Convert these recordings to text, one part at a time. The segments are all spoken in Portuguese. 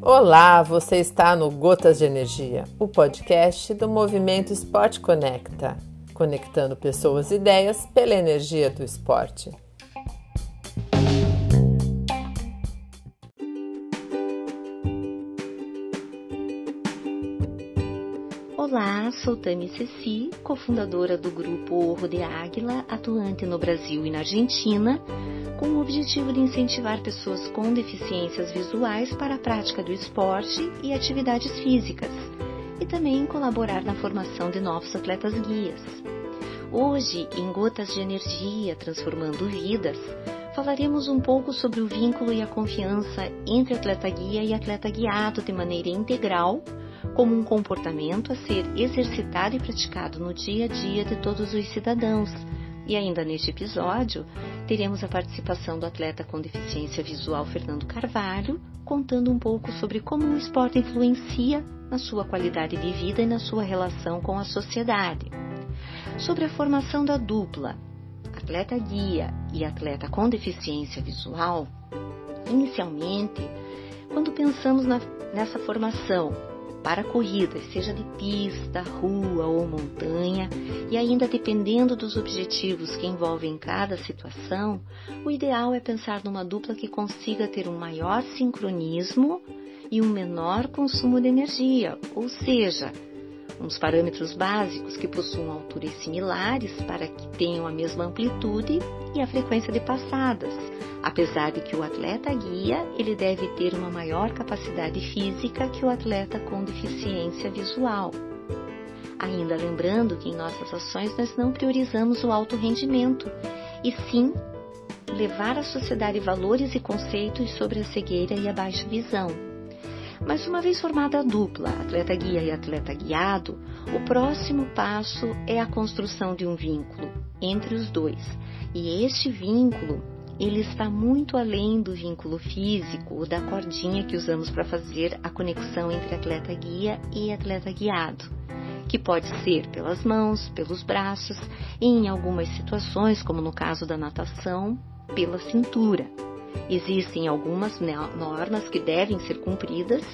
Olá, você está no Gotas de Energia, o podcast do Movimento Esporte Conecta, conectando pessoas e ideias pela energia do esporte. Sou Tami Ceci, cofundadora do grupo Orro de Águila, atuante no Brasil e na Argentina com o objetivo de incentivar pessoas com deficiências visuais para a prática do esporte e atividades físicas, e também colaborar na formação de novos atletas guias. Hoje, em Gotas de Energia Transformando Vidas, falaremos um pouco sobre o vínculo e a confiança entre atleta guia e atleta guiado de maneira integral, como um comportamento a ser exercitado e praticado no dia a dia de todos os cidadãos e ainda neste episódio, teremos a participação do atleta com deficiência visual Fernando Carvalho, contando um pouco sobre como o esporte influencia na sua qualidade de vida e na sua relação com a sociedade. Sobre a formação da dupla, atleta guia e atleta com deficiência visual, inicialmente, quando pensamos na, nessa formação, para corridas, seja de pista, rua ou montanha, e ainda dependendo dos objetivos que envolvem cada situação, o ideal é pensar numa dupla que consiga ter um maior sincronismo e um menor consumo de energia, ou seja, uns parâmetros básicos que possuam alturas similares para que tenham a mesma amplitude e a frequência de passadas Apesar de que o atleta guia, ele deve ter uma maior capacidade física que o atleta com deficiência visual. Ainda lembrando que em nossas ações nós não priorizamos o alto rendimento, e sim levar à sociedade valores e conceitos sobre a cegueira e a baixa visão. Mas uma vez formada a dupla, atleta guia e atleta guiado, o próximo passo é a construção de um vínculo entre os dois. E este vínculo ele está muito além do vínculo físico ou da cordinha que usamos para fazer a conexão entre atleta guia e atleta guiado, que pode ser pelas mãos, pelos braços e, em algumas situações, como no caso da natação, pela cintura. Existem algumas normas que devem ser cumpridas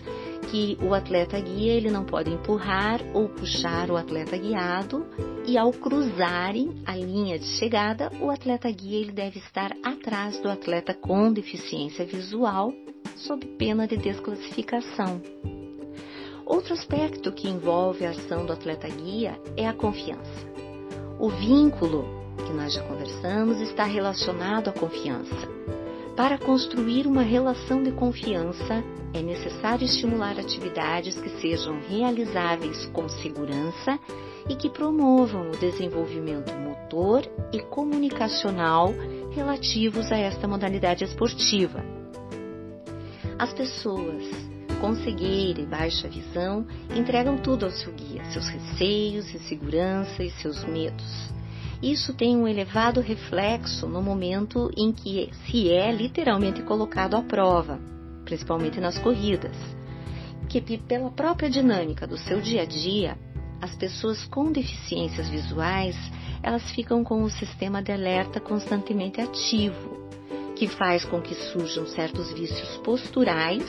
que o atleta guia ele não pode empurrar ou puxar o atleta guiado e ao cruzarem a linha de chegada, o atleta guia ele deve estar atrás do atleta com deficiência visual, sob pena de desclassificação. Outro aspecto que envolve a ação do atleta guia é a confiança. O vínculo que nós já conversamos está relacionado à confiança. Para construir uma relação de confiança, é necessário estimular atividades que sejam realizáveis com segurança e que promovam o desenvolvimento motor e comunicacional relativos a esta modalidade esportiva. As pessoas com cegueira e baixa visão entregam tudo ao seu guia, seus receios, insegurança e seus medos. Isso tem um elevado reflexo no momento em que se é literalmente colocado à prova principalmente nas corridas, que pela própria dinâmica do seu dia a dia, as pessoas com deficiências visuais, elas ficam com o sistema de alerta constantemente ativo, que faz com que surjam certos vícios posturais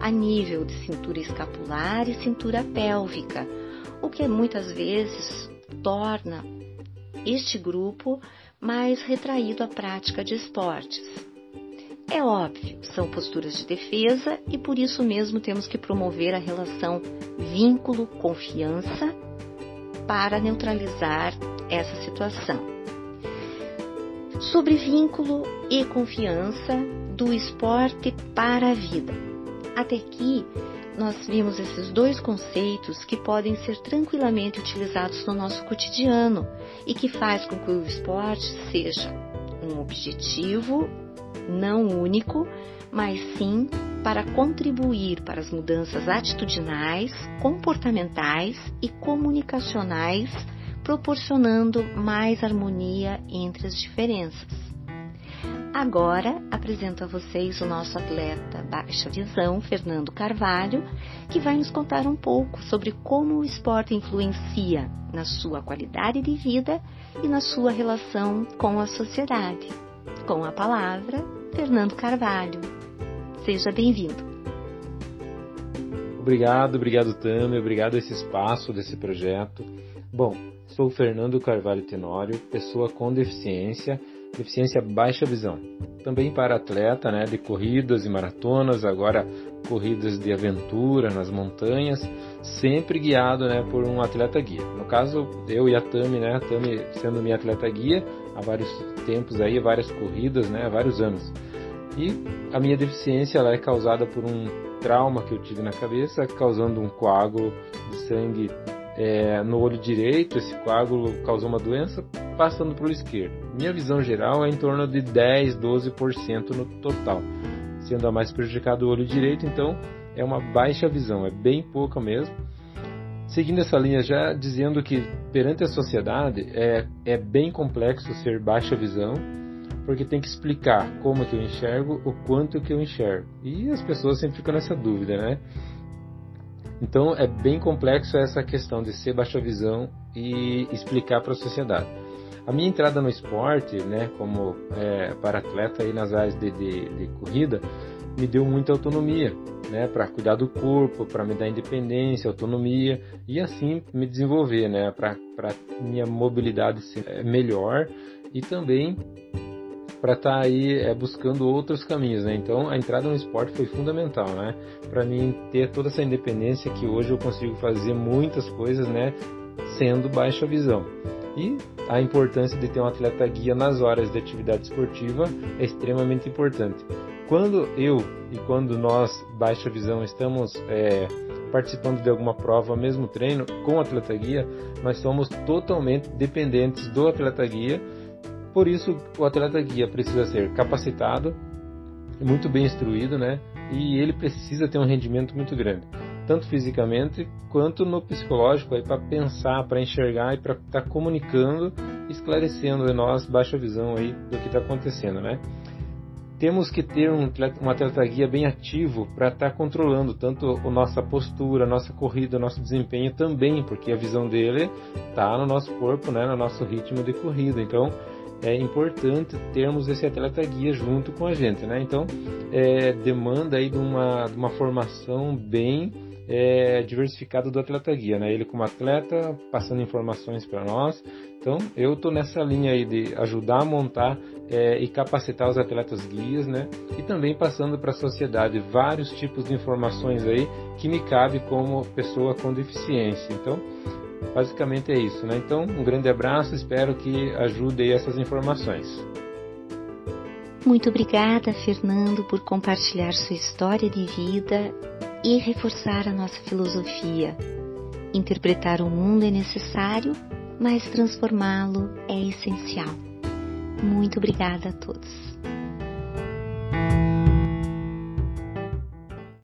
a nível de cintura escapular e cintura pélvica, o que muitas vezes torna este grupo mais retraído à prática de esportes. É óbvio, são posturas de defesa e por isso mesmo temos que promover a relação vínculo-confiança para neutralizar essa situação. Sobre vínculo e confiança do esporte para a vida. Até aqui, nós vimos esses dois conceitos que podem ser tranquilamente utilizados no nosso cotidiano e que faz com que o esporte seja um objetivo não único, mas sim para contribuir para as mudanças atitudinais, comportamentais e comunicacionais, proporcionando mais harmonia entre as diferenças. Agora apresento a vocês o nosso atleta baixa visão, Fernando Carvalho, que vai nos contar um pouco sobre como o esporte influencia na sua qualidade de vida e na sua relação com a sociedade. Com a palavra, Fernando Carvalho. Seja bem-vindo. Obrigado, obrigado Tami, obrigado esse espaço desse projeto. Bom, sou Fernando Carvalho Tenório, pessoa com deficiência, deficiência baixa visão. Também para atleta, né, de corridas e maratonas, agora corridas de aventura nas montanhas, sempre guiado, né, por um atleta guia. No caso, eu e a Tami, né, a Tami sendo minha atleta guia há vários tempos aí, várias corridas, né, vários anos. E a minha deficiência ela é causada por um trauma que eu tive na cabeça, causando um coágulo de sangue é, no olho direito. Esse coágulo causou uma doença passando para o esquerdo. Minha visão geral é em torno de 10, 12% no total, sendo a mais prejudicado o olho direito, então é uma baixa visão, é bem pouca mesmo. Seguindo essa linha já dizendo que perante a sociedade é, é bem complexo ser baixa visão, porque tem que explicar como que eu enxergo, o quanto que eu enxergo. E as pessoas sempre ficam nessa dúvida, né? Então é bem complexo essa questão de ser baixa visão e explicar para a sociedade. A minha entrada no esporte, né, como é, para atleta aí nas áreas de, de, de corrida, me deu muita autonomia, né, para cuidar do corpo, para me dar independência, autonomia e assim me desenvolver, né, para minha mobilidade ser melhor e também para estar tá aí é, buscando outros caminhos, né? Então a entrada no esporte foi fundamental, né? Para mim ter toda essa independência que hoje eu consigo fazer muitas coisas, né? Sendo baixa visão. E a importância de ter um atleta guia nas horas de atividade esportiva é extremamente importante. Quando eu e quando nós, baixa visão, estamos é, participando de alguma prova, mesmo treino, com o atleta guia, nós somos totalmente dependentes do atleta guia por isso, o atleta guia precisa ser capacitado, muito bem instruído, né? E ele precisa ter um rendimento muito grande, tanto fisicamente quanto no psicológico, para pensar, para enxergar e para estar tá comunicando, esclarecendo a nós baixa visão aí do que está acontecendo, né? Temos que ter um um atleta guia bem ativo para estar tá controlando tanto a nossa postura, a nossa corrida, o nosso desempenho também, porque a visão dele está no nosso corpo, né, no nosso ritmo de corrida. Então, é importante termos esse atleta guia junto com a gente, né? Então, é, demanda aí de uma, de uma formação bem é, diversificada do atleta guia, né? Ele como atleta, passando informações para nós. Então, eu estou nessa linha aí de ajudar a montar é, e capacitar os atletas guias, né? E também passando para a sociedade vários tipos de informações aí que me cabe como pessoa com deficiência. Então, Basicamente é isso, né? Então, um grande abraço, espero que ajude essas informações. Muito obrigada, Fernando, por compartilhar sua história de vida e reforçar a nossa filosofia. Interpretar o mundo é necessário, mas transformá-lo é essencial. Muito obrigada a todos.